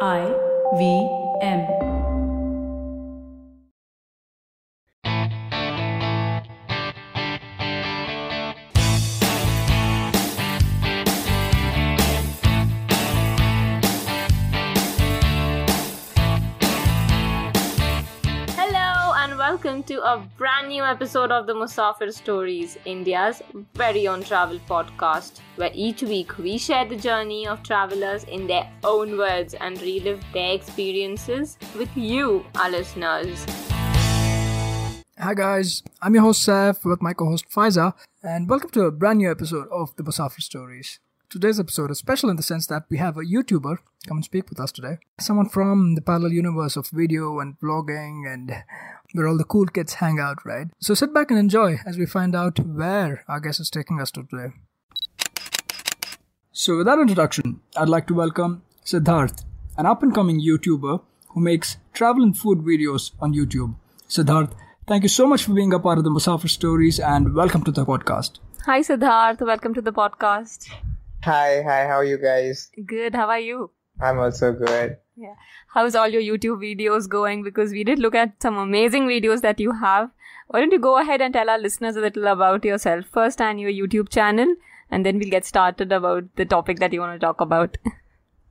I V M. to a brand new episode of the Musafir Stories, India's very own travel podcast, where each week we share the journey of travelers in their own words and relive their experiences with you, our listeners. Hi guys, I'm your host Saif with my co-host Faiza, and welcome to a brand new episode of the Musafir Stories. Today's episode is special in the sense that we have a YouTuber come and speak with us today. Someone from the parallel universe of video and vlogging and where all the cool kids hang out, right? So sit back and enjoy as we find out where our guest is taking us to today. So with that introduction, I'd like to welcome Siddharth, an up-and-coming YouTuber who makes travel and food videos on YouTube. Siddharth, thank you so much for being a part of the Musafir Stories and welcome to the podcast. Hi, Siddharth. Welcome to the podcast. Hi, hi, how are you guys? Good. How are you? I'm also good. Yeah. How's all your YouTube videos going? Because we did look at some amazing videos that you have. Why don't you go ahead and tell our listeners a little about yourself first and your YouTube channel, and then we'll get started about the topic that you want to talk about.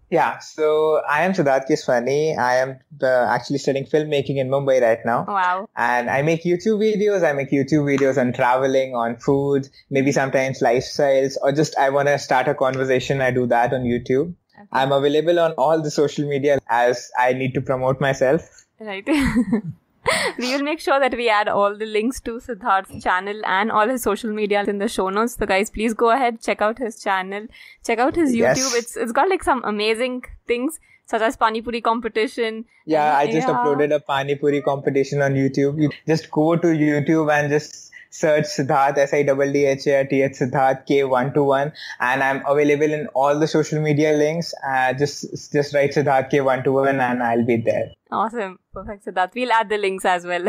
Yeah, so I am Siddharth Keswani. I am uh, actually studying filmmaking in Mumbai right now. Wow. And I make YouTube videos. I make YouTube videos on traveling, on food, maybe sometimes lifestyles, or just I want to start a conversation. I do that on YouTube. I'm available on all the social media as I need to promote myself. Right. we will make sure that we add all the links to Siddharth's channel and all his social media in the show notes. So guys, please go ahead, check out his channel, check out his Yes. YouTube. It's it's got like some amazing things such as Pani Puri competition. Yeah, I just yeah. uploaded a Pani Puri competition on YouTube. You just go to YouTube and just search Siddharth, S-I-D-D-H-A-R-T-H Siddharth K121 and I'm available in all the social media links. Uh, just, just write Siddharth K121 and I'll be there. Awesome. Perfect. Siddharth. We'll add the links as well.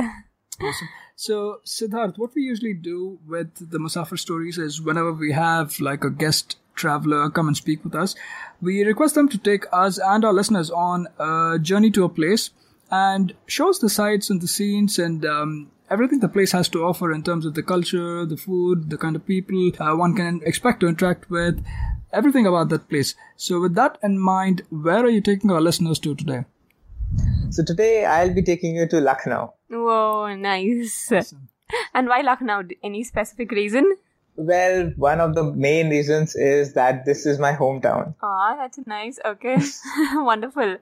Awesome. So, Siddharth, what we usually do with the Musafir stories is whenever we have like a guest traveler come and speak with us, we request them to take us and our listeners on a journey to a place and show us the sights and the scenes and um, everything the place has to offer in terms of the culture, the food, the kind of people uh, one can expect to interact with, everything about that place. So, with that in mind, where are you taking our listeners to today? So today I'll be taking you to Lucknow. Whoa, nice. And why Lucknow? Any specific reason? Well, one of the main reasons is that this is my hometown. Ah, that's nice. Okay. Wonderful.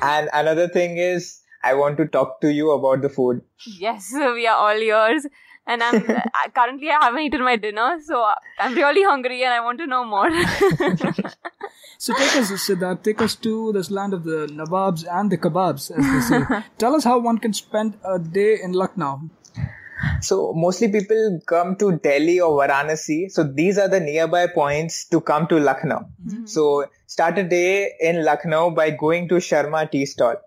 And another thing is I want to talk to you about the food. Yes, we are all yours. And I'm I- uh, currently I haven't eaten my dinner, so I'm really hungry and I want to know more. So take us, Siddharth, take us to this land of the Nawabs and the kebabs, as they say. Tell us how one can spend a day in Lucknow. So mostly people come to Delhi or Varanasi. So these are the nearby points to come to Lucknow. Mm-hmm. So start a day in Lucknow by going to Sharma tea stall.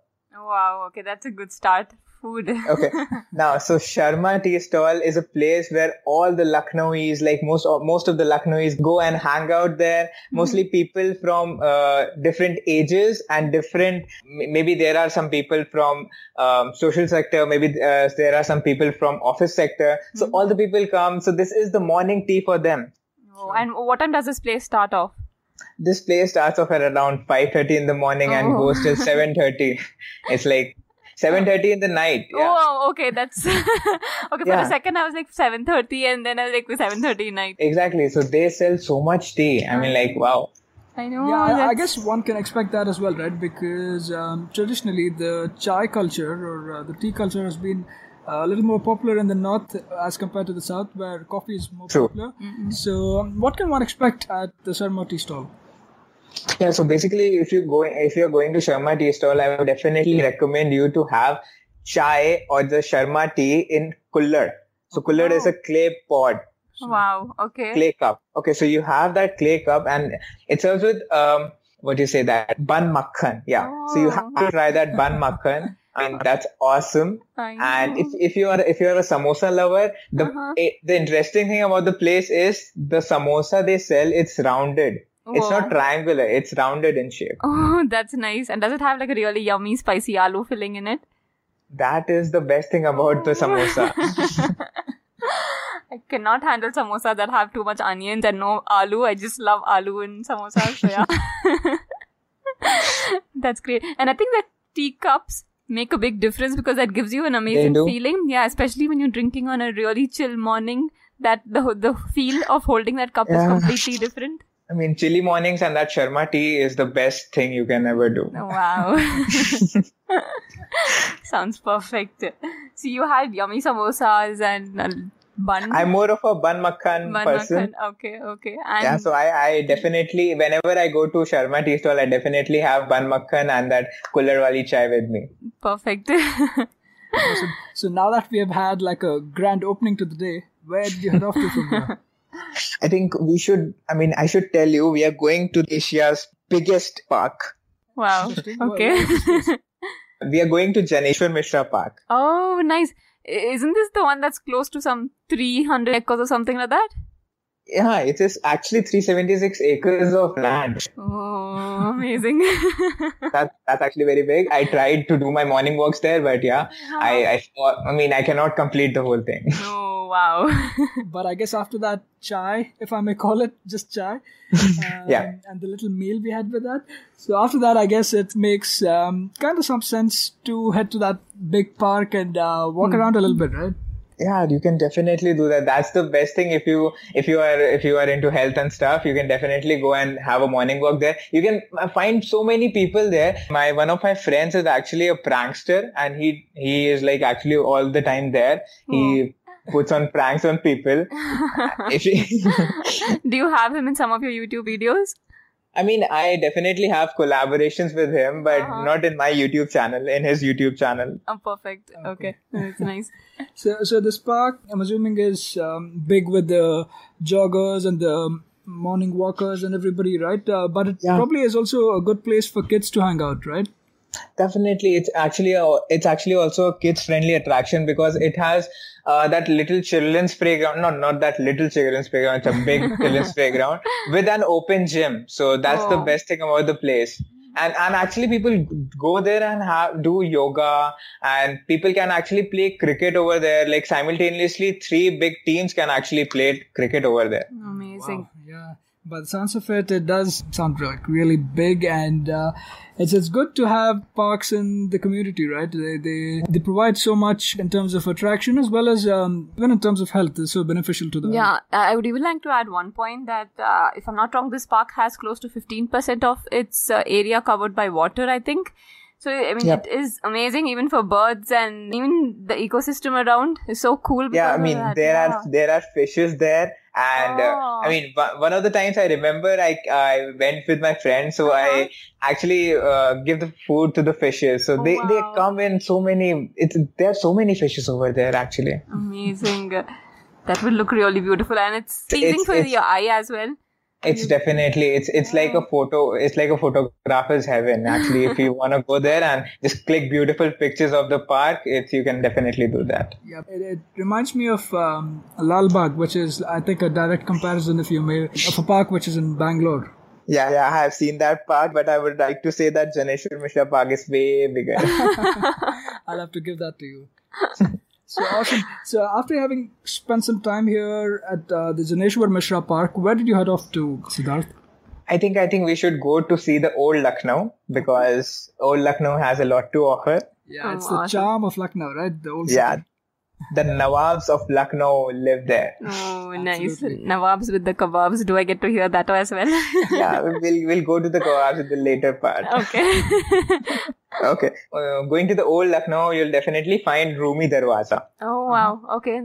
Wow, okay, that's a good start. Food. Okay. now, so Sharma tea stall is a place where all the Lucknowis, like most of, most of the Lucknowis go and hang out there. Mostly people from uh, different ages and different, maybe there are some people from um, social sector, maybe uh, there are some people from office sector. So all the people come. So this is the morning tea for them. Oh, and what time does this place start off? This place starts off at around 5.30 in the morning and Oh. goes till 7.30. it's like 7.30 in the night. Yeah. Oh, okay, that's okay. For Yeah. a second, I was like seven thirty, and then I was like seven thirty night. Exactly. So they sell so much tea. I mean, like, wow. I know. Yeah, I, I guess one can expect that as well, right? Because um, traditionally the chai culture or uh, the tea culture has been a little more popular in the north as compared to the south, where coffee is more True. popular. So, um, what can one expect at the Sharma tea stall? Yeah. So basically, if you go, if you're going to Sharma tea stall, I would definitely recommend you to have chai or the Sharma tea in kullar. So kullar is a clay pot. Wow. Okay. clay cup. Okay, so you have that clay cup and it serves with um what do you say that bun makhan. Yeah. So you have to try that bun makhan and that's awesome. And if if you are if you are a samosa lover, the Uh-huh. eh, the interesting thing about the place is the samosa they sell it's rounded. It's not triangular. It's rounded in shape. Oh, that's nice. And does it have like a really yummy spicy aloo filling in it? That is the best thing about the samosa. I cannot handle samosa that have too much onions and no aloo. I just love aloo in samosas. So yeah. That's great. And I think the teacups make a big difference because that gives you an amazing feeling. Yeah, especially when you're drinking on a really chill morning. That the the feel of holding that cup is completely different. I mean, chilly mornings and that sharma tea is the best thing you can ever do. Oh, Wow. Sounds perfect. So you had yummy samosas and bun. I'm more of a bun makhan bun person. makhan. Okay, okay. And Yeah, so I, I definitely, whenever I go to Sharma tea stall, I definitely have bun makhan and that cooler wali chai with me. perfect. Awesome. So now that we have had like a grand opening to the day, where did you head off to from there? I think we should, I mean, I should tell you, we are going to Asia's biggest park. wow. Okay. where is this place? We are going to Janeshwar Mishra Park. oh, nice. Isn't this the one that's close to some 300 acres or something like that? Yeah, it is actually 376 acres of land. Oh, amazing. That, that's actually very big. I tried to do my morning walks there, but yeah, I, I, I mean, I cannot complete the whole thing. oh, wow. But I guess after that chai, if I may call it just chai, um, Yeah. and the little meal we had with that. So after that, I guess it makes um, kind of some sense to head to that big park and uh, walk around a little bit, right? Yeah, you can definitely do that. That's the best thing if you if you are if you are into health and stuff. You can definitely go and have a morning walk there. You can uh, find so many people there. My one of my friends is actually a prankster, and he he is like actually all the time there. He puts on pranks on people. if Do you have him in some of your YouTube videos? I mean, I definitely have collaborations with him, but Uh-huh. not in my YouTube channel. In his YouTube channel. Oh, perfect. Okay. That's nice. So, so this park, I'm assuming, is um, big with the joggers and the morning walkers and everybody, right? Uh, but it Yeah. probably is also a good place for kids to hang out, right? Definitely, it's actually a, it's actually also a kids friendly attraction because it has uh, that little children's playground. No, not that little children's playground. It's a big children's playground with an open gym. So that's the Oh. best thing about the place. And and actually, people go there and have do yoga, and people can actually play cricket over there. Like simultaneously, three big teams can actually play cricket over there. Amazing. Wow, yeah. By the sounds of it, it does sound like really big, and uh, it's it's good to have parks in the community, right? They they they provide so much in terms of attraction as well as um, even in terms of health. It's so beneficial to them. Yeah, I would even like to add one point that uh, if I'm not wrong, this park has close to 15% of its uh, area covered by water, I think. So, I mean, Yep. it is amazing even for birds and even the ecosystem around is so cool. yeah i mean there Yeah. are there are fishes there and uh, Oh. i mean one one of the times i remember i i went with my friends so Uh-huh. i actually uh, give the food to the fishes so Oh, they they come in so many it's there are so many fishes over there actually Amazing. That would look really beautiful and it's pleasing It's- for it's- your eye as well. It's definitely it's it's like a photo it's like a photographer's heaven actually if you want to go there and just click beautiful pictures of the park it's you can definitely do that Yeah, it, it reminds me of um, Lal Bagh, which is I think a direct comparison, if you may, of a park which is in Bangalore. yeah yeah i have seen that park but i would like to say that janeshwar mishra park is way bigger I'll have to give that to you. So awesome. So after having spent some time here at uh, the Janeshwar Mishra Park, where did you head off to, Siddharth? I think I think we should go to see the old Lucknow because old Lucknow has a lot to offer. Yeah, Oh, it's the awesome. charm of Lucknow, right? The old Yeah, city. The Nawabs of Lucknow live there. Oh, nice. Nawabs with the kebabs. Do I get to hear that as well? Yeah, we'll we'll go to the Nawabs in the later part. okay. Okay, uh, going to the old Lucknow, you'll definitely find Rumi Darwaza. oh, wow. Okay.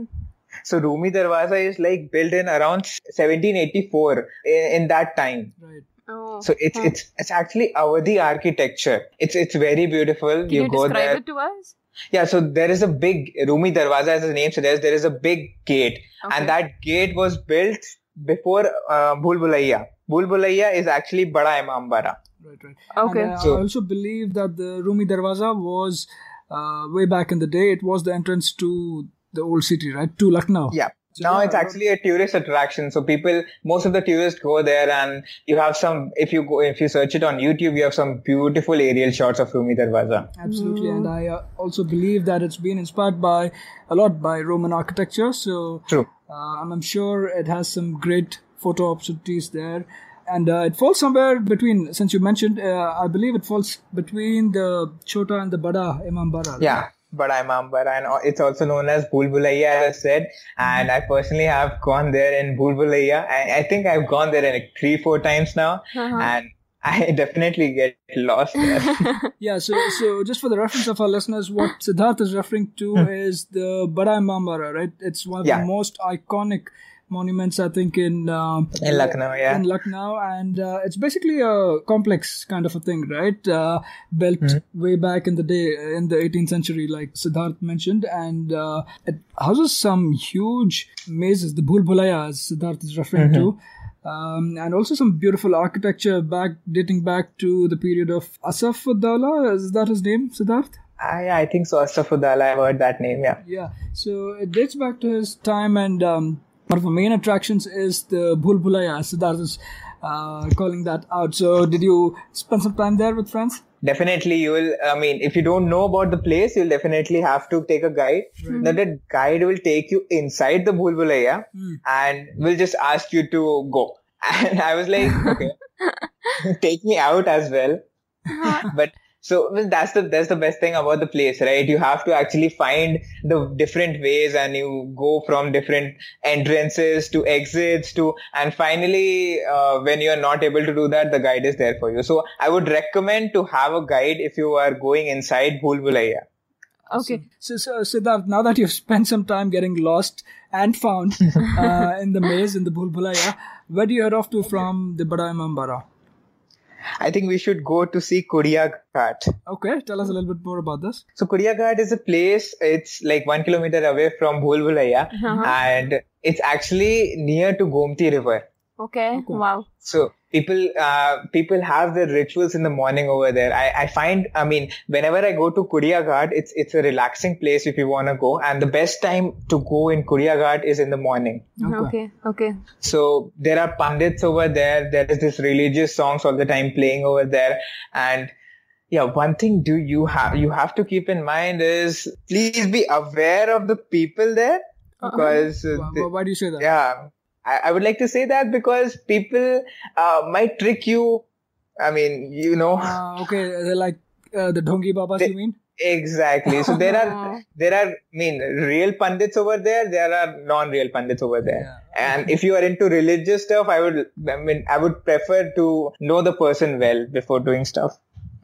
So Rumi Darwaza is like built in around 1784 in, in that time. Right. Oh. So it's it's it's actually Awadhi architecture. It's it's very beautiful. Can you, go describe there. it to us? Yeah, so there is a big Rumi Darwaza, as the name suggests, there is a big gate, Okay. and that gate was built before uh, Bhul Bhulaiya. Bhul Bhulaiya is actually Bada Imambara. Right, right. Okay. And, uh, So- I also believe that the Rumi Darwaza was uh, way back in the day. It was the entrance to the old city, right? To Lucknow. Yeah, now yeah, it's actually a tourist attraction so people most of the tourists go there and you have some if you go if you search it on youtube you have some beautiful aerial shots of rumi darwaza Absolutely, and I uh, also believe that it's been inspired by a lot by Roman architecture. So true uh, I'm, I'm sure it has some great photo opportunities there. And uh, it falls somewhere between, since you mentioned, uh, I believe it falls between the Chota and the Bada Imambara. right? yeah Bada Imambara and uh, it's also known as Bulbulaya as I said and I personally have gone there in Bulbulaya I, I think I've gone there like three four times now uh-huh. and I definitely get lost there. Yeah, so so just for the reference of our listeners, what Siddharth is referring to hmm. is the Bada Imambara, right? It's one of Yeah. the most iconic monuments, I think, in um, In Lucknow, yeah. in Lucknow, and uh, it's basically a complex kind of a thing, right? Uh, built Mm-hmm. way back in the day, in the 18th century, like Siddharth mentioned, and uh, it houses some huge mazes, the Bhulbulaya, as Siddharth is referring to. Um, and also some beautiful architecture back dating back to the period of Asafuddaulah. Is that his name, Siddharth? I, I think so Astafudala I've heard that name yeah Yeah, so it dates back to his time, and um, one of the main attractions is the Bhulbulaya. Siddharth is uh, calling that out. So, did you spend some time there with friends? definitely you will i mean if you don't know about the place you'll definitely have to take a guide now the guide will take you inside the bulbulaya and will just ask you to go and i was like okay take me out as well but so well, that's the that's the best thing about the place right you have to actually find the different ways and you go from different entrances to exits to and finally uh, when you are not able to do that the guide is there for you so i would recommend to have a guide if you are going inside bhulbulaya Okay. So, so Siddharth, now that you've spent some time getting lost and found uh, in the maze in the Bhulbulaya, where do you head off to from the Bada Imambara? I think we should go to see Kudia Ghat. Okay, tell us a little bit more about this. So Kudia Ghat is a place, it's like one kilometer away from Bhulbulaya uh-huh. and it's actually near to Gomti River. Okay. Wow. So people, uh, people have their rituals in the morning over there. I, I find, I mean, whenever I go to Kudia it's, it's a relaxing place if you want to go. And the best time to go in Kudia is in the morning. Okay. Okay. So there are pandits over there. There is this religious songs all the time playing over there. And yeah, one thing do you have, you have to keep in mind is please be aware of the people there because uh, Why, the- why do you say that? yeah, I, I would like to say that because people uh, might trick you. I mean, you know, Uh, okay, like uh, the Dhongi Babas, They- you mean? exactly. So there are, there are, I mean, real pandits over there. There are non-real pandits over there. And if you are into religious stuff, I would, I mean, I would prefer to know the person well before doing stuff.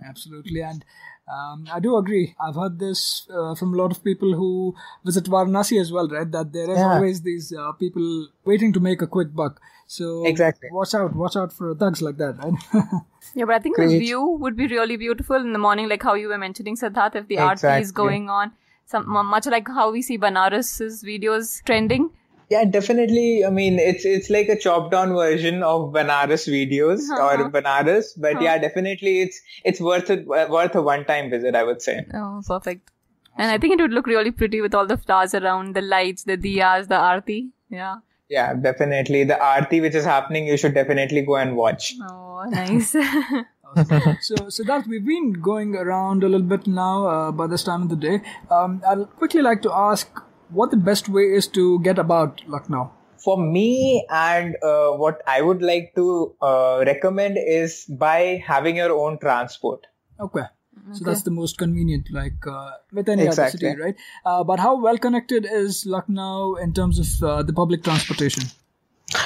Absolutely, and um, I do agree. I've heard this uh, from a lot of people who visit Varanasi as well, right? That there is Yeah. always these uh, people waiting to make a quick buck. So Exactly. watch out, watch out for thugs like that, right? Yeah, but I think the view would be really beautiful in the morning, like how you were mentioning, Siddharth, if the aarti is going on. Some much like how we see Banaras's videos trending. Yeah, definitely. I mean, it's it's like a chopped down version of Banaras videos or Banaras, but yeah, definitely it's it's worth it worth a one time visit. I would say. Oh, perfect. And I think it would look really pretty with all the flowers around, the lights, the diyas, the aarti. Yeah. Yeah, definitely. The aarti which is happening, you should definitely go and watch. Oh, nice. so, Siddharth, we've been going around a little bit now uh, by this time of the day. Um, I'd quickly like to ask what the best way is to get about Lucknow. For me, and uh, what I would like to uh, recommend is by having your own transport. Okay. So that's the most convenient, like uh, with any Exactly. other city, right? Uh, but how well connected is Lucknow in terms of uh, the public transportation?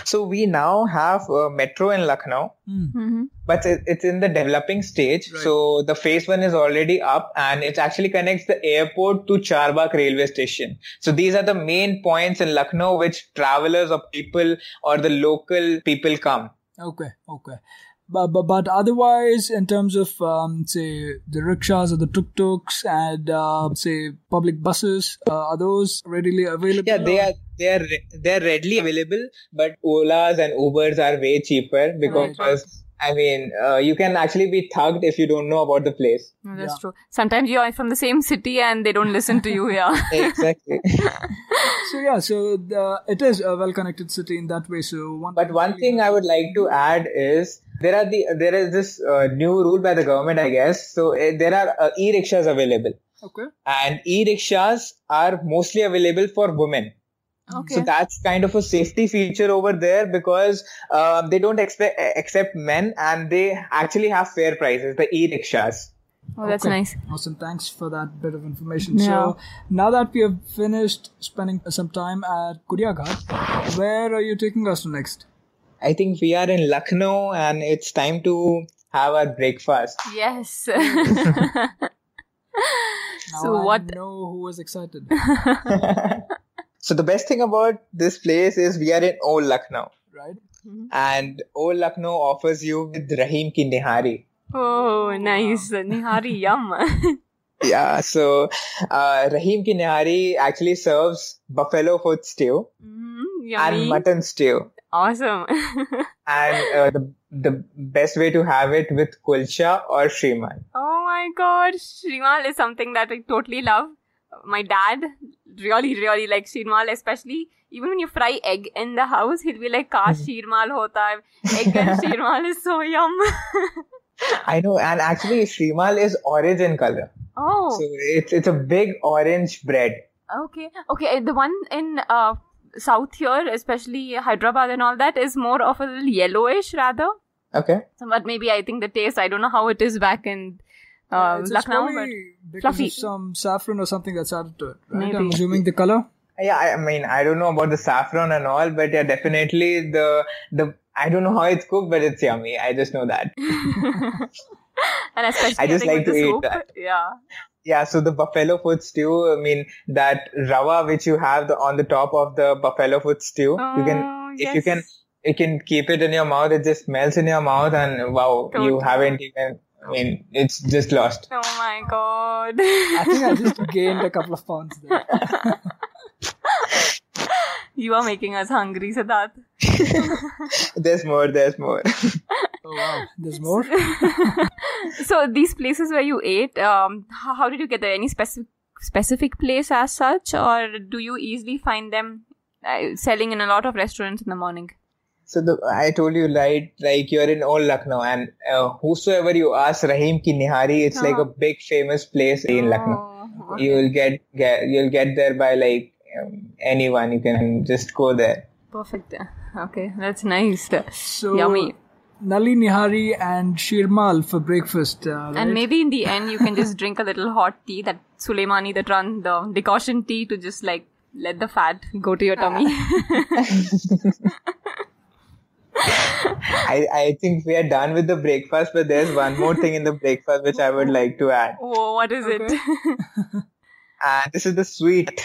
So we now have a metro in Lucknow, hmm but it- it's in the developing stage. So the phase one is already up and it actually connects the airport to Charbagh railway station. So these are the main points in Lucknow which travelers or people or the local people come. Okay, okay. But, but, but otherwise, in terms of, um, say, the rickshaws or the tuk-tuks and, uh, say, public buses, uh, are those readily available? Yeah, they are they are they are readily available, but Olas and Ubers are way cheaper because I mean, uh, you can actually be thugged if you don't know about the place. No, that's Yeah. true. Sometimes you are from the same city and they don't listen to you here. exactly. So yeah, so the, it is a well-connected city in that way. So one. But one thing I would like to add is there are the there is this uh, new rule by the government, I guess. So uh, there are uh, e-rickshaws available, Okay. and e-rickshaws are mostly available for women. Okay. So that's kind of a safety feature over there because um, they don't expect accept men, and they actually have fair prices. The e-rickshaws. oh, that's Okay. nice. Awesome. Thanks for that bit of information. Yeah. So now that we have finished spending some time at Kudia Ghat, where are you taking us to next? I think we are in Lucknow, and it's time to have our breakfast. Yes. Now so I what? know who was excited. So the best thing about this place is we are in Old Lucknow, right? and Old Lucknow offers you with Rahim ki nihari. Oh, nice. Nihari, yum. Yeah, so uh, Rahim ki nihari actually serves buffalo foot stew mm, and mutton stew. Awesome. And uh, the the best way to have it with kulcha or shirmal. oh my god. Shrimal is something that I totally love. My dad really, really likes shirmal, especially even when you fry egg in the house, he'll be like, Kash shirmal hota hai. Egg and shirmal is so yum. I know, and actually shrimal is orange in color. oh. So it's it's a big orange bread. Okay, okay. uh, The one in uh, south here, especially Hyderabad and all that, is more of a little yellowish rather. Okay. So, but maybe I think the taste. I don't know how it is back in uh, it's, it's Lucknow, but probably because fluffy. of some saffron or something that's added to it, right? Maybe. I'm assuming the color. Yeah, I I mean, I don't know about the saffron and all, but yeah, definitely the the I don't know how it's cooked, but it's yummy. I just know that. and especially I just like with to eat soup. that. Yeah. Yeah, so the buffalo foot stew, I mean, that rava which you have the, on the top of the buffalo foot stew, you can, Oh, if you can, you can keep it in your mouth, it just melts in your mouth and wow, you haven't even, I mean, it's just lost. Oh my god. I think I just gained a couple of pounds there. you are making us hungry, Siddharth. There's more, there's more. Oh wow, there's more. So these places where you ate, um, how, how did you get there? Any specific specific place as such, or do you easily find them uh, selling in a lot of restaurants in the morning? So the, I told you, right, like you're in old Lucknow and uh, whosoever you ask Rahim ki Nihari, it's like a big famous place in Lucknow. Oh, You will get, get, you'll get there by like um, anyone. You can just go there. perfect. Okay, that's nice. So Yummy. Nalli Nihari and Shirmal for breakfast. Uh, right? And maybe in the end, you can just drink a little hot tea, that Suleimani, that run the decoction tea, to just like let the fat go to your tummy. I, I think we are done with the breakfast, but there's one more thing in the breakfast which I would like to add. oh, what is it? And this is the sweet.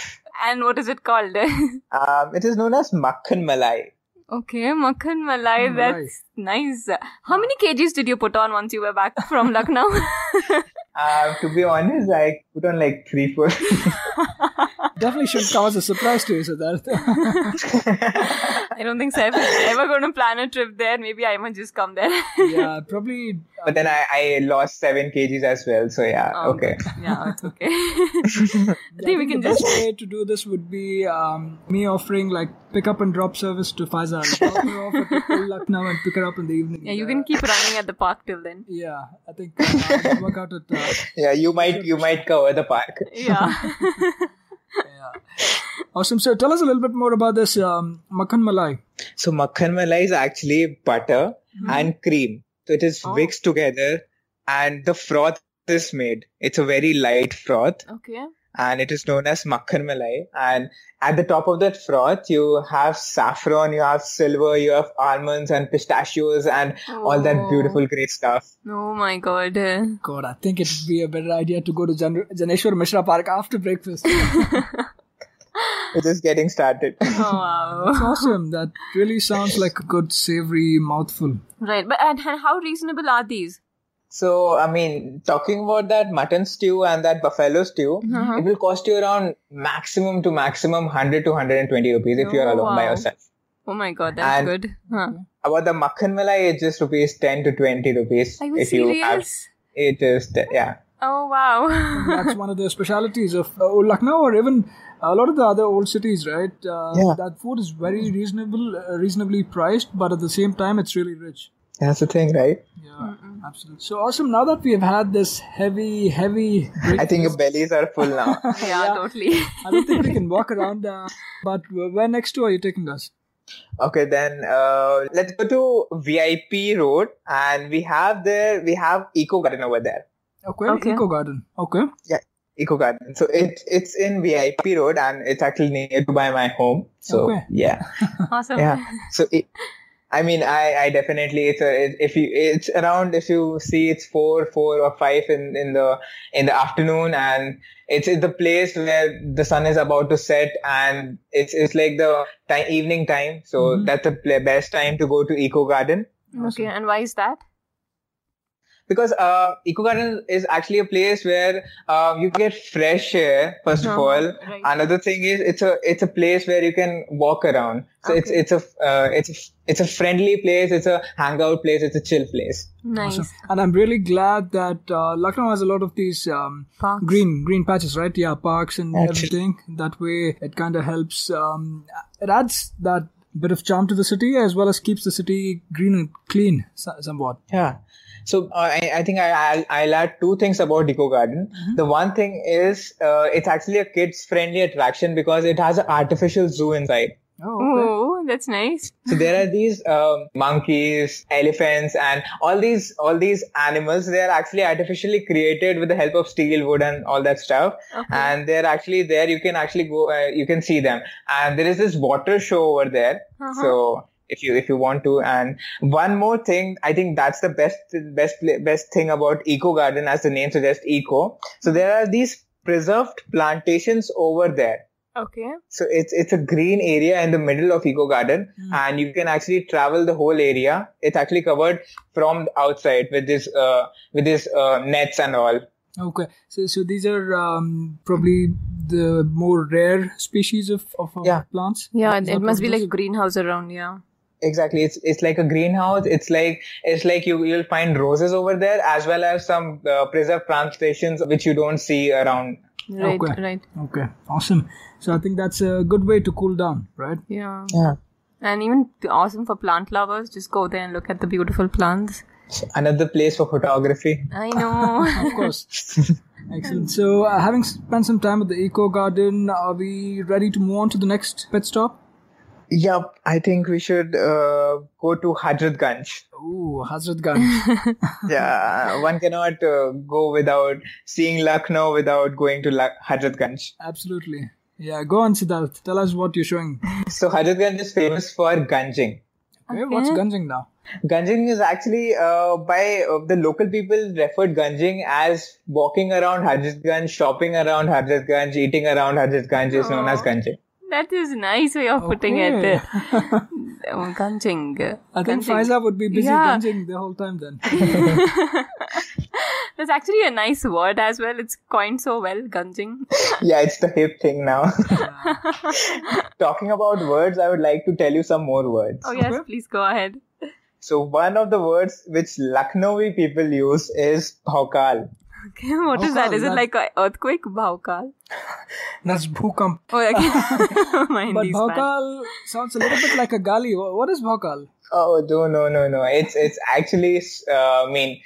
and what is it called? Um, it is known as Makhan Malai. okay, makhan malai. Malai. That's nice. How many kgs did you put on once you were back from Lucknow? Uh, to be honest, I put on like three, four. Definitely should come as a surprise to you, Siddharth. I don't think Saif is ever going to plan a trip there. Maybe I might just come there. yeah, probably. but then I, I lost seven kgs as well. So yeah, Oh, okay. Yeah, it's okay. I I think we the can best just. way to do this would be um, me offering like pick up and drop service to Faiza. Drop her off at Old Lucknow and pick her up in the evening. Yeah, you Uh, can keep running at the park till then. Yeah, I think uh, work out at. Uh, Yeah, you might you might cover the park. Yeah. yeah. Awesome. So tell us a little bit more about this um, Makhan Malai. So makhan malai is actually butter and cream. So it is Oh. mixed together, and the froth is made. It's a very light froth, okay. And it is known as makhan malai. And at the top of that froth, you have saffron, you have silver, you have almonds and pistachios, and all that Oh. beautiful great stuff. Oh my god. God, I think it would be a better idea to go to Jan- Janeshwar Mishra Park after breakfast. We're just getting started. Oh wow. That's awesome. That really sounds like a good savory mouthful. Right, but and, and how reasonable are these? So, I mean, talking about that mutton stew and that buffalo stew, Uh-huh. it will cost you around maximum to maximum 100 to 120 rupees if you're Oh, alone by yourself. Oh my god, that's And- good. Huh. About the makhan malai, it's just rupees 10 to 20 rupees. Are you if you have serious? it is, yeah. Oh wow. That's one of the specialities of uh, Lucknow or even a lot of the other old cities, right? Uh, Yeah. That food is very reasonable, uh, reasonably priced, but at the same time, it's really rich. That's the thing, right? Yeah, absolutely. So awesome. Now that we have had this heavy, heavy I think your bellies are full now. yeah, totally. I don't think we can walk around. Uh, but where next to are you taking us? Okay, then uh, let's go to VIP Road, and we have there we have Eco Garden over there. Okay, Okay. Eco Garden. Okay. Yeah, Eco Garden. So it's it's in VIP Road, and it's actually near to by my home. So Okay. yeah, Awesome. yeah. So it, I mean, I I definitely it's a it, if you it's around if you see it's four four or five in in the in the afternoon, and it's it's the place where the sun is about to set, and it's it's like the time evening time. So Mhm. that's the best time to go to Eco Garden. Okay, and why is that? Because uh, Eco Garden is actually a place where uh, you get fresh air. First of Uh-huh, all, right. another thing is it's a it's a place where you can walk around. So it's Okay. it's a uh, it's a it's a friendly place. It's a hangout place. It's a chill place. Nice. Awesome. And I'm really glad that uh, Lucknow has a lot of these um, green green patches, right? Yeah, parks and Actually- everything. That way, it kind of helps. Um, it adds that bit of charm to the city as well as keeps the city green and clean somewhat. Yeah. So uh, I, I think I, I'll, I'll add two things about Eco Garden. The one thing is uh, it's actually a kids friendly attraction because it has an artificial zoo inside. Oh, okay. Oh, that's nice. So there are these um, monkeys, elephants, and all these all these animals. They are actually artificially created with the help of steel, wood, and all that stuff. Okay. And they're actually there. You can actually go. Uh, you can see them. And there is this water show over there. Uh-huh. So if you if you want to, and one more thing, I think that's the best best best thing about Eco Garden, as the name suggests, eco. So there are these preserved plantations over there. Okay. So it's it's a green area in the middle of Eco Garden, and you can actually travel the whole area. It's actually covered from the outside with this uh, with this uh, nets and all. Okay. So, so these are um, probably the more rare species of, of, of Yeah. plants. Yeah, Is it must be it like a greenhouse around. Yeah. Exactly, it's it's like a greenhouse. It's like it's like you you'll find roses over there as well as some uh, preserved plantations which you don't see around. Right. Okay. Right. Okay, awesome. So I think that's a good way to cool down, right? Yeah. Yeah. And even awesome for plant lovers. Just go there and look at the beautiful plants. Another place for photography. I know. Of course. Excellent. So, uh, having spent some time at the Eco Garden, are we ready to move on to the next pit stop? Yep, I think we should uh, go to Hazratganj. Ooh, Hazratganj. yeah, one cannot uh, go without seeing Lucknow without going to La- Hazratganj. Absolutely. Yeah, go on, Siddharth. Tell us what you're showing. So Hazratganj is famous for ganjing. Okay, what's Okay. gunjing now? Ganjing is actually uh, by uh, the local people referred ganjing as walking around Hazratganj, shopping around Hazratganj, eating around Hazratganj is known as Aw. ganjing. That is nice way of putting it. Oh, Ganjing. I think Ganjing. Faiza would be busy Yeah. gunjing the whole time then. That's actually a nice word as well. It's coined so well, Ganjing. Yeah, it's the hip thing now. Talking about words, I would like to tell you some more words. Oh yes, Okay. please go ahead. So one of the words which Lucknowi people use is bhaukal. Okay, what is that? Bhaukal, Is it that- like an earthquake? Bhaukal. That's Bhukamp. Oh, okay. My But Hindi's bad. Bhaukal sounds a little bit like a gali. What is Bhaukal? Oh no no no no! It's it's actually uh, I mean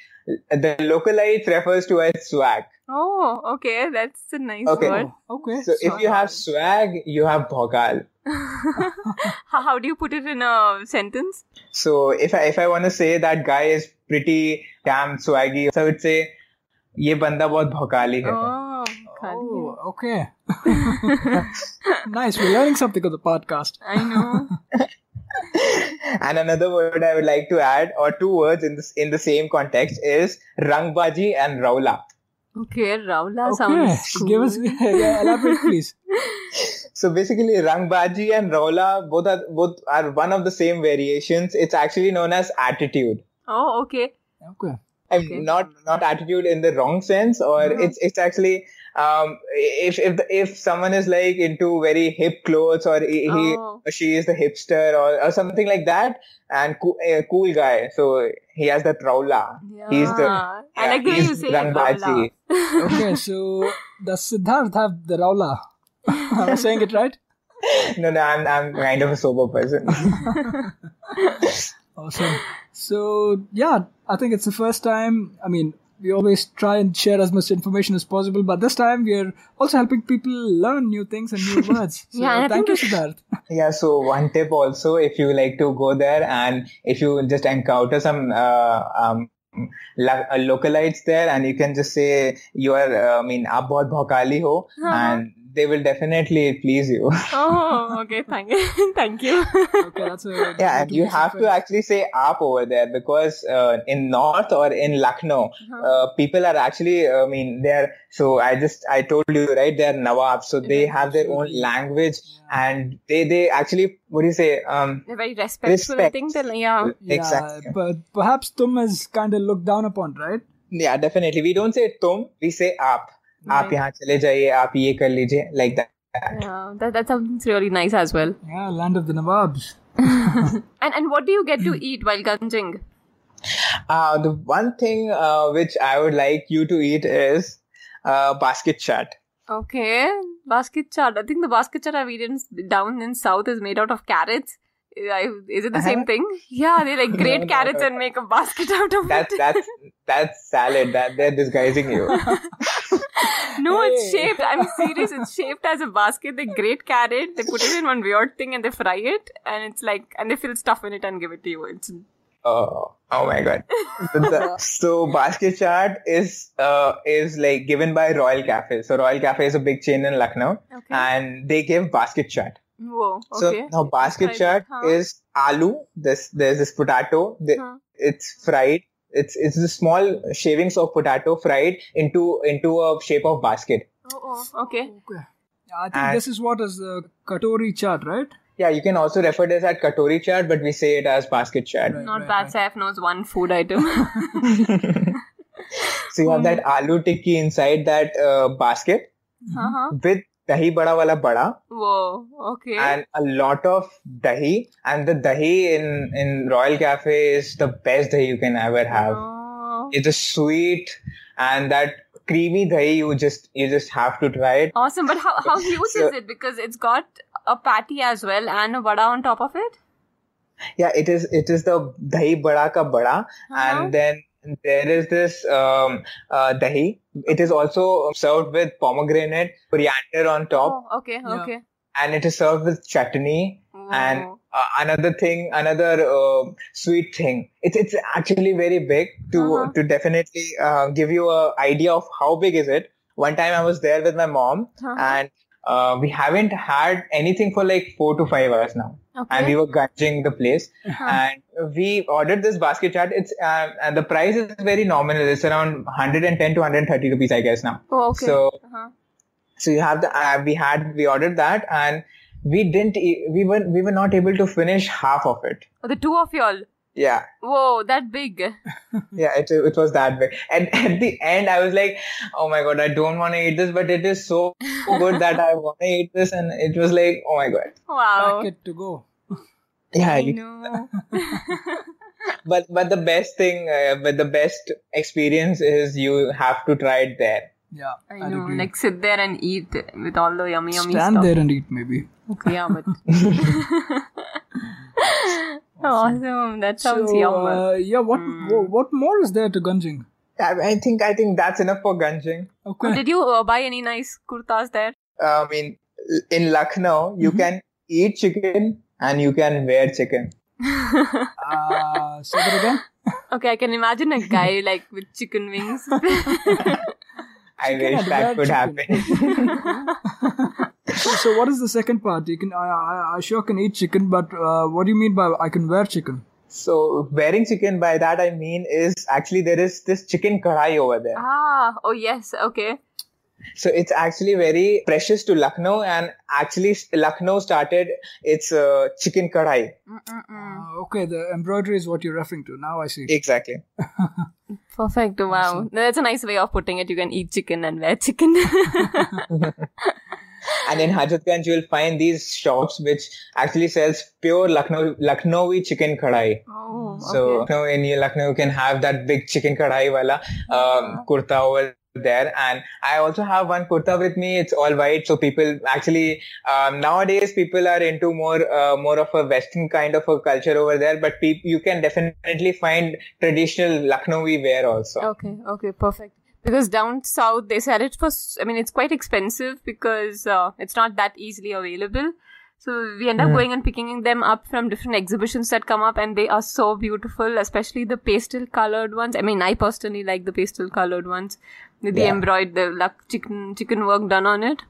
the localites refers to as swag. Oh, okay. That's a nice Okay. word. Oh, okay. So if you have swag, you have bhaukal. How, how do you put it in a sentence? So if I if I want to say that guy is pretty damn swaggy, so I would say ये बंदा बहुत भौकाली है. Oh, Kali. Oh, okay. nice. We're learning something on the podcast. I know. And another word I would like to add, or two words in this in the same context, is rangbaji and raula. Okay, Raula Okay. sounds cool. Give us yeah, elaborate, please. So basically, rangbaji and raula both are both are one of the same variations. It's actually known as attitude. Oh, okay. Okay. I mean, Okay. not not attitude in the wrong sense, or Mhm. it's it's actually um, if if the, if someone is like into very hip clothes or he, he Oh. or she is the hipster or, or something like that, and cool, a cool guy, so he has the traula. He's the Yeah. I like the way you say Rangbaji. Raula. Okay, so does Siddharth have the Raula? Am I saying it right? No, no, I'm I'm kind of a sober person. Awesome. So yeah, I think it's the first time. I mean, we always try and share as much information as possible, but this time we are also helping people learn new things and new words. So Yeah, and I thank you, think Siddharth. Yeah, so one tip also, if you like to go there and if you just encounter some uh, um, lo- uh, localites there and you can just say you are, uh, I mean, आप बहुत भौकाली हो and they will definitely please you. Oh, okay. Thank you. Thank you. Okay, that's a yeah, and you have to actually say aap over there because uh, in North or in Lucknow, uh, people are actually, I mean, they're, so I just, I told you, right, they're Nawab, so they have their own language and they, they actually, what do you say, um, They're very respectful. I Respect. think that yeah. Yeah, exactly. but perhaps Tum is kind of looked down upon, right? Yeah, definitely. We don't say tum, we say aap. आप यहाँ चले जाइए आप ये कर लीजिए like that Yeah, that, that sounds really nice as well. Yeah, land of the Nawabs. And and what do you get to eat while gunging? uh, the one thing uh, which I would like you to eat is uh, basket chat Okay, basket chaat. I think the basket chaat I've eaten down in south is made out of carrots. I, is it the same Uh-huh. thing? Yeah, they like grate no, carrots no. and make a basket out of that's it. that's that's salad that they're disguising you No, it's shaped. I'm serious. It's shaped as a basket. They grate carrot, they put it in one weird thing, and they fry it, and it's like, and they fill stuff in it and give it to you. It's oh oh my god so, the- so basket chat is uh, is like given by royal cafe so royal cafe is a big chain in lucknow okay. and they give basket chat Whoa. So Okay. now basket Describe chat huh? is aloo. This there's this potato. The, Huh. It's fried. It's it's the small shavings of potato fried into into a shape of basket. Oh, oh, okay. Okay. I think And- this is what is the Katori chaat, right? Yeah, you can also refer this as katori chat, but we say it as basket chat. Right. Not bad. Saif knows one food item. So you have that aloo tikki inside that uh, basket uh-huh. with dahi bada wala bada Whoa. Okay. and a lot of dahi. And the dahi in in Royal Cafe is the best dahi you can ever have. Oh. It's a sweet and that creamy dahi. You just you just have to try it. Awesome. But how, how huge So- is it? Because it's got a patty as well and a vada on top of it. Yeah, it is. It is the dahi bada ka bada, Uh-huh. and then there is this um, uh, dahi. It is also served with pomegranate, coriander on top, Oh, okay. Yeah. Okay. and it is served with chutney. And uh, another thing, another uh, sweet thing. It's it's actually very big to Uh-huh. to definitely uh, give you a idea of how big is it. One time I was there with my mom, Uh-huh. and uh, we haven't had anything for like four to five hours now Okay. and we were gunging the place Uh-huh. and we ordered this basket chat it's uh, and the price is very nominal it's around 110 to 130 rupees i guess now oh, okay. so uh-huh. so you have the uh, we had we ordered that and we didn't we were we were not able to finish half of it oh, the two of y'all. Yeah Whoa, that big. yeah it, it was that big and at the end i was like oh my god i don't want to eat this but it is so good that i want to eat this and it was like oh my god Wow. Packet to go. yeah I know. but but the best thing uh, but the best experience is you have to try it there Yeah, I I'd know. agree. Like sit there and eat with all the yummy, yummy Stand stuff. there and eat, maybe. Okay, yeah, but. Awesome. That sounds so, yum. uh, yeah, what, what what more is there to Gunjing? I, I think I think that's enough for Ganjing. Okay. Did you uh, buy any nice kurtas there? I mean, in Lucknow, you can eat chicken and you can wear chicken. Uh, say that again. Okay, I can imagine a guy like with chicken wings. I Chicken wish that could chicken. happen. So, so what is the second part? You can I, I, I sure can eat chicken, but uh, what do you mean by I can wear chicken? so wearing chicken, by that I mean is actually there is this chikankari over there. ah, oh yes, okay. So it's actually very precious to Lucknow, and actually Lucknow started its uh, chikankari. Uh, okay, the embroidery is what you're referring to. Now I see. Exactly. Perfect. Wow. That's a nice way of putting it. You can eat chicken and wear chicken. And in Hazratganj, you'll find these shops which actually sells pure Lucknow Lucknowi chikankari. oh, So Lucknow in Lucknow, you can have that big chikankari wala um, kurta over there. And I also have one kurta with me. It's all white. So people actually um, nowadays people are into more uh, more of a Western kind of a culture over there. But peop- you can definitely find traditional Lucknowi wear also. Okay, okay, perfect. Because down south they sell it for. i mean, it's quite expensive because uh, it's not that easily available. So we end up going and picking them up from different exhibitions that come up, and they are so beautiful, especially the pastel colored ones. I mean, I personally like the pastel colored ones with the Yeah. embroidered, the luck chicken chicken work done on it.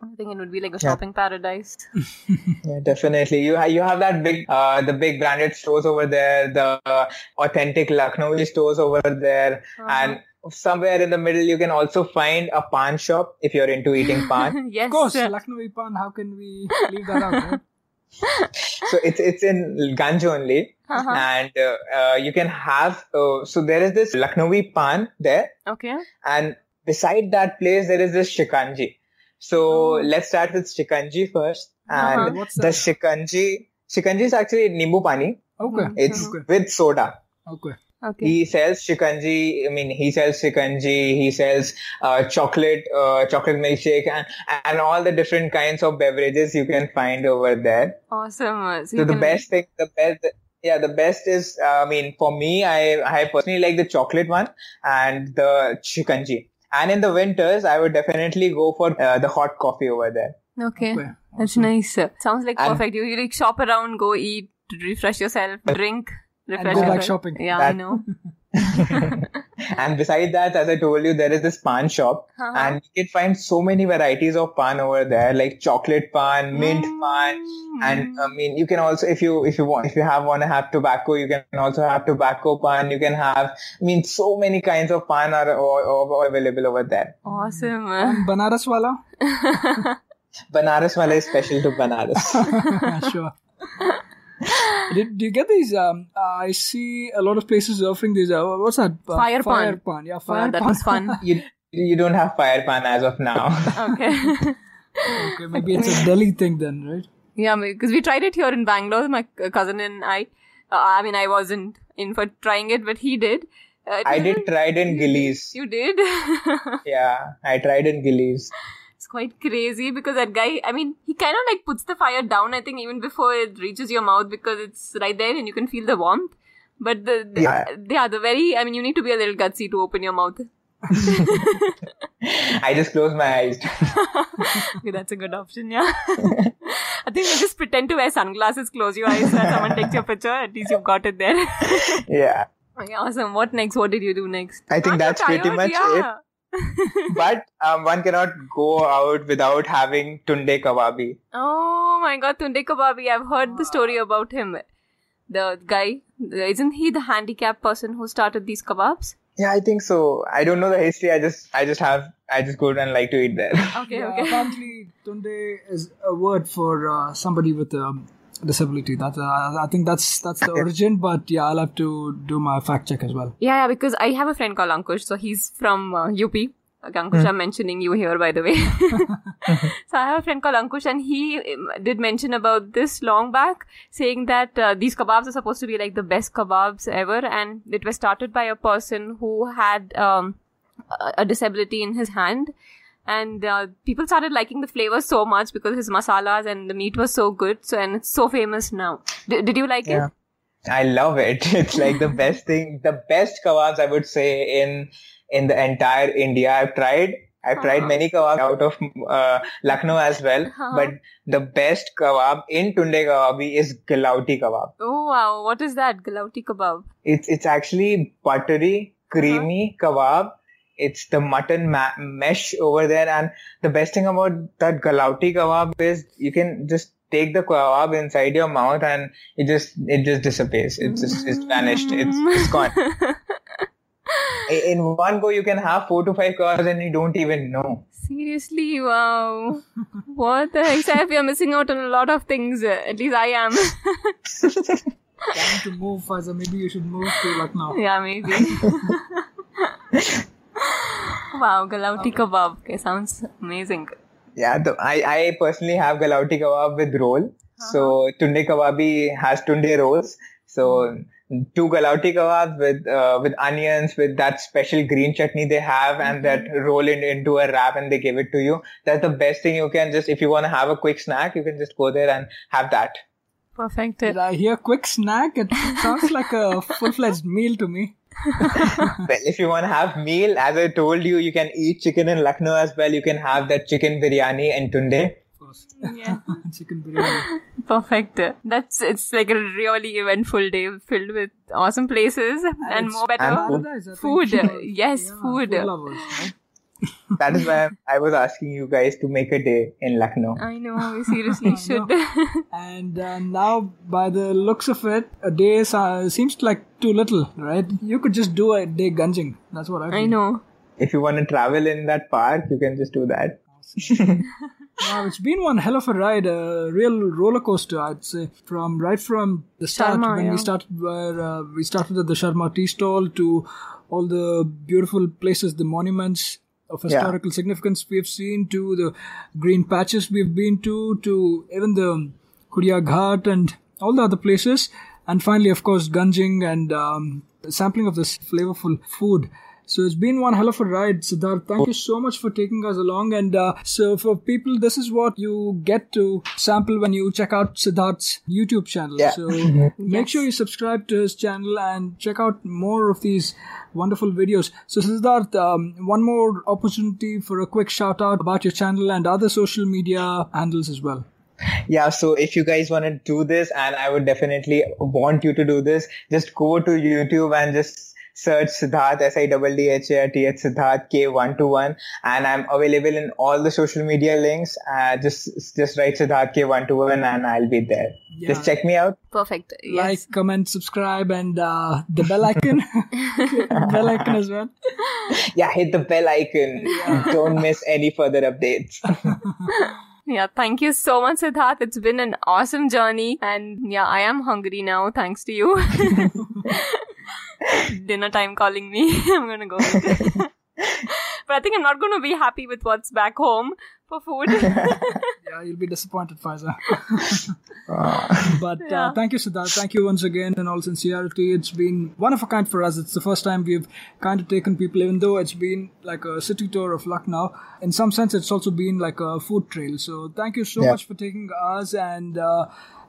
I think it would be like a Yeah. shopping paradise. Yeah, definitely. You ha- you have that big, uh, the big branded stores over there, the uh, authentic Lucknowi stores over there, and somewhere in the middle you can also find a pan shop if you're into eating pan. yes, Of course. Lucknowi Pan. How can we leave that out? Right? so it's it's in Ganj only, Uh-huh. and uh, uh, you can have. Uh, so there is this Lucknowi pan there, Okay. and beside that place there is this shikanji. So Oh. let's start with shikanji first, and Uh-huh. What's the that? shikanji. Shikanji is actually nimbu pani. Okay. It's Okay. with soda. Okay. Okay. He sells shikanji. I mean, he sells shikanji. He sells uh, chocolate, uh, chocolate milkshake, and and all the different kinds of beverages you can find over there. awesome. Uh, So the can- best thing, the best, yeah, the best is, uh, I mean, for me, I I personally like the chocolate one and the shikanji. And in the winters, I would definitely go for uh, the hot coffee over there. Okay. Okay. That's nice. Sounds like And- perfect. You, you like shop around, go eat, refresh yourself, drink, refresh go back shopping. Yeah, I know. and beside that, as I told you, there is this pan shop, Uh-huh. and you can find so many varieties of pan over there, like chocolate pan, mint pan, and I mean, you can also, if you if you want, if you have want to have tobacco, you can also have tobacco pan. You can have, I mean, so many kinds of pan are, are, are available over there. Awesome. And Banaras wala? Banaras wala is special to Banaras. sure. Did, do you get these? Um, I see a lot of places offering these. Uh, what's that? Uh, Fire pan. Fire pan. Yeah, wow, fire that pan. was fun. you you don't have fire pan as of now. Okay. okay, maybe it's a Delhi thing then, right? yeah, because we tried it here in Bangalore. My cousin and I. Uh, I mean, I wasn't in for trying it, but he did. Uh, I did wasn't- tried in Gillies. You did. Yeah, I tried in Gillies. It's quite crazy because that guy, I mean, he kind of like puts the fire down, I think, even before it reaches your mouth because it's right there and you can feel the warmth. But the, the Yeah. yeah, the very, I mean, you need to be a little gutsy to open your mouth. I just close my eyes. Okay, that's a good option, yeah. I think you just pretend to wear sunglasses, close your eyes, so someone takes your picture. At least you've got it there. yeah. okay, awesome. What next? What did you do next? I think Aren't that's pretty much yeah. But um, one cannot go out without having tunde kababi. Oh my god, Tunde Kababi. I've heard the story about him. The guy, isn't he the handicapped person who started these kebabs? Yeah, I think so. I don't know the history. I just, I just have, I just go and like to eat there. Okay, Yeah, okay. Apparently, tunde is a word for uh, somebody with a disability. That uh, I think that's that's the origin. But yeah, I'll have to do my fact check as well. Yeah, yeah, because I have a friend called Ankush, so he's from uh, UP. Okay, Ankush, I'm mentioning you here, by the way. so I have a friend called Ankush, and he um, did mention about this long back, saying that uh, these kebabs are supposed to be like the best kebabs ever, and it was started by a person who had um, a a disability in his hand. And uh, people started liking the flavor so much because his masalas and the meat was so good. So and it's so famous now. D- did you like Yeah. it? I love it. It's like the best thing, the best kebabs I would say in in the entire India. I've tried. I've tried Uh-huh. many kebabs out of uh, Lucknow as well, Uh-huh. but the best kebab in Tunde Kababi is Galauti kebab. Oh wow! What is that? Galauti kebab. It's it's actually buttery, creamy Uh-huh. kebab. It's the mutton ma- mesh over there, and the best thing about that Galauti kebab is you can just take the kebab inside your mouth and it just it just disappears. It just it's vanished. It's it's gone. In one go, you can have four to five cars and you don't even know. Seriously, wow. what the heck? Saif, you're missing out on a lot of things. uh, At least I am. Time to move, Faiza. Maybe you should move to Lucknow. yeah, maybe. wow, Galauti kebab. Okay, sounds amazing. Yeah, the, I, I personally have galauti kebab with roll. So tunde kebabi has tunde rolls. So two galauti kebabs with uh, with onions with that special green chutney they have and that roll it into a wrap and they give it to you. That's the best thing you can just if you want to have a quick snack, you can just go there and have that. Perfect. Did I hear quick snack? It sounds like a full-fledged meal to me. Well, if you want to have meal, as I told you, you can eat chicken in Lucknow as well. You can have that chicken biryani in Tunde. Of course. Yeah. Chicken biryani. Perfect. That's it's like a really eventful day filled with awesome places and It's more better paradise, I food. Yes, Yeah, food. lovers, right? That is why I was asking you guys to make a day in Lucknow. I know. We seriously should. And uh, now, by the looks of it, a day is, uh, seems like too little, right? You could just do a day ganjing. That's what I. I know. If you want to travel in that park, you can just do that. Wow, it's been one hell of a ride, a real roller coaster, I'd say. From right from the start Sharma, when yeah. we started, where uh, we started at the Sharma tea stall to all the beautiful places, the monuments of historical significance we've seen, to the green patches we've been to, to even the Kudia Ghat and all the other places, and finally, of course, Ganjing and um, sampling of this flavorful food. So it's been one hell of a ride, Siddharth. Thank you so much for taking us along. And uh, so for people, this is what you get to sample when you check out Siddharth's YouTube channel. Yeah. So make sure you subscribe to his channel and check out more of these wonderful videos. So Siddharth, um, one more opportunity for a quick shout out about your channel and other social media handles as well. Yeah, so if you guys want to do this, and I would definitely want you to do this, just go to YouTube and just search Siddharth, S-I-D-D-H-A-R-T-H, Siddharth K121, and I'm available in all the social media links. Uh, just, just write Siddharth K121 and I'll be there. Yeah. Just check me out. Perfect. Yes. Like, comment, subscribe, and uh, the bell icon. bell icon as well. Yeah, hit the bell icon. Don't miss any further updates. Yeah, thank you so much, Siddharth. It's been an awesome journey. And yeah, I am hungry now, thanks to you. Dinner time calling me. I'm gonna go but I think I'm not gonna be happy with what's back home for food. Yeah, you'll be disappointed, Faiza. but Yeah. uh, thank you, Siddharth. Thank you once again in all sincerity. It's been one of a kind for us. It's the first time we've kind of taken people, even though it's been like a city tour of Lucknow. In some sense, it's also been like a food trail. So thank you so Yeah. much for taking us and uh,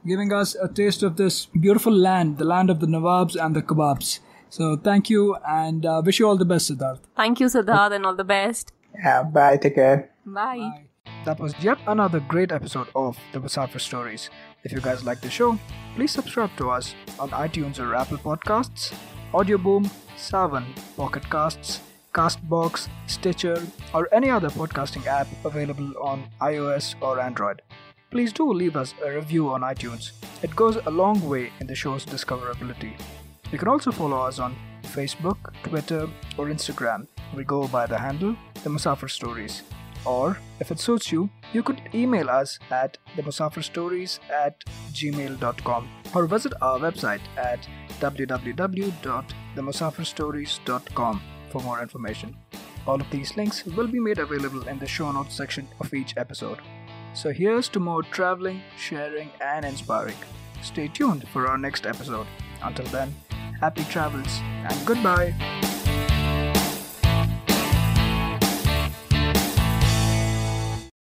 giving us a taste of this beautiful land, the land of the Nawabs and the kebabs. So thank you and uh, wish you all the best, Siddharth. thank you, Siddharth, and all the best. Yeah, bye. Take care. Bye. That was yet another great episode of the Musafir Stories. If you guys like the show, please subscribe to us on iTunes or Apple Podcasts, Audioboom, Saavn, Pocket Casts, Castbox, Stitcher, or any other podcasting app available on iOS or Android. Please do leave us a review on iTunes. It goes a long way in the show's discoverability. You can also follow us on Facebook, Twitter, or Instagram. We go by the handle The Musafir Stories. Or, if it suits you, you could email us at themusafirstories at gmail.com or visit our website at www.themusafirstories.com for more information. All of these links will be made available in the show notes section of each episode. So here's to more traveling, sharing, and inspiring. Stay tuned for our next episode. Until then, happy travels and goodbye.